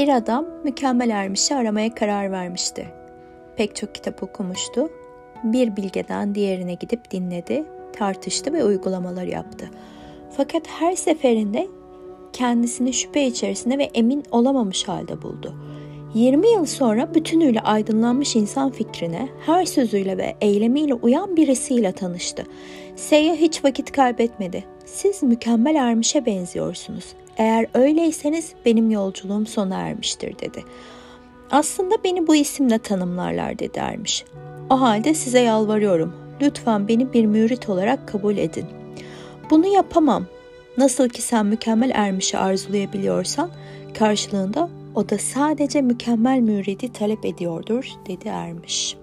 Bir adam mükemmel ermişi aramaya karar vermişti. Pek çok kitap okumuştu. Bir bilgeden diğerine gidip dinledi, tartıştı ve uygulamalar yaptı. Fakat her seferinde kendisini şüphe içerisinde ve emin olamamış halde buldu. 20 yıl sonra bütünüyle aydınlanmış insan fikrine, her sözüyle ve eylemiyle uyan birisiyle tanıştı. Seyyah hiç vakit kaybetmedi. Siz mükemmel ermişe benziyorsunuz. Eğer öyleyseniz benim yolculuğum sona ermiştir dedi. Aslında beni bu isimle tanımlarlar dedi ermiş. O halde size yalvarıyorum. Lütfen beni bir mürit olarak kabul edin. Bunu yapamam. Nasıl ki sen mükemmel ermişi arzulayabiliyorsan karşılığında o da sadece mükemmel müridi talep ediyordur dedi ermiş.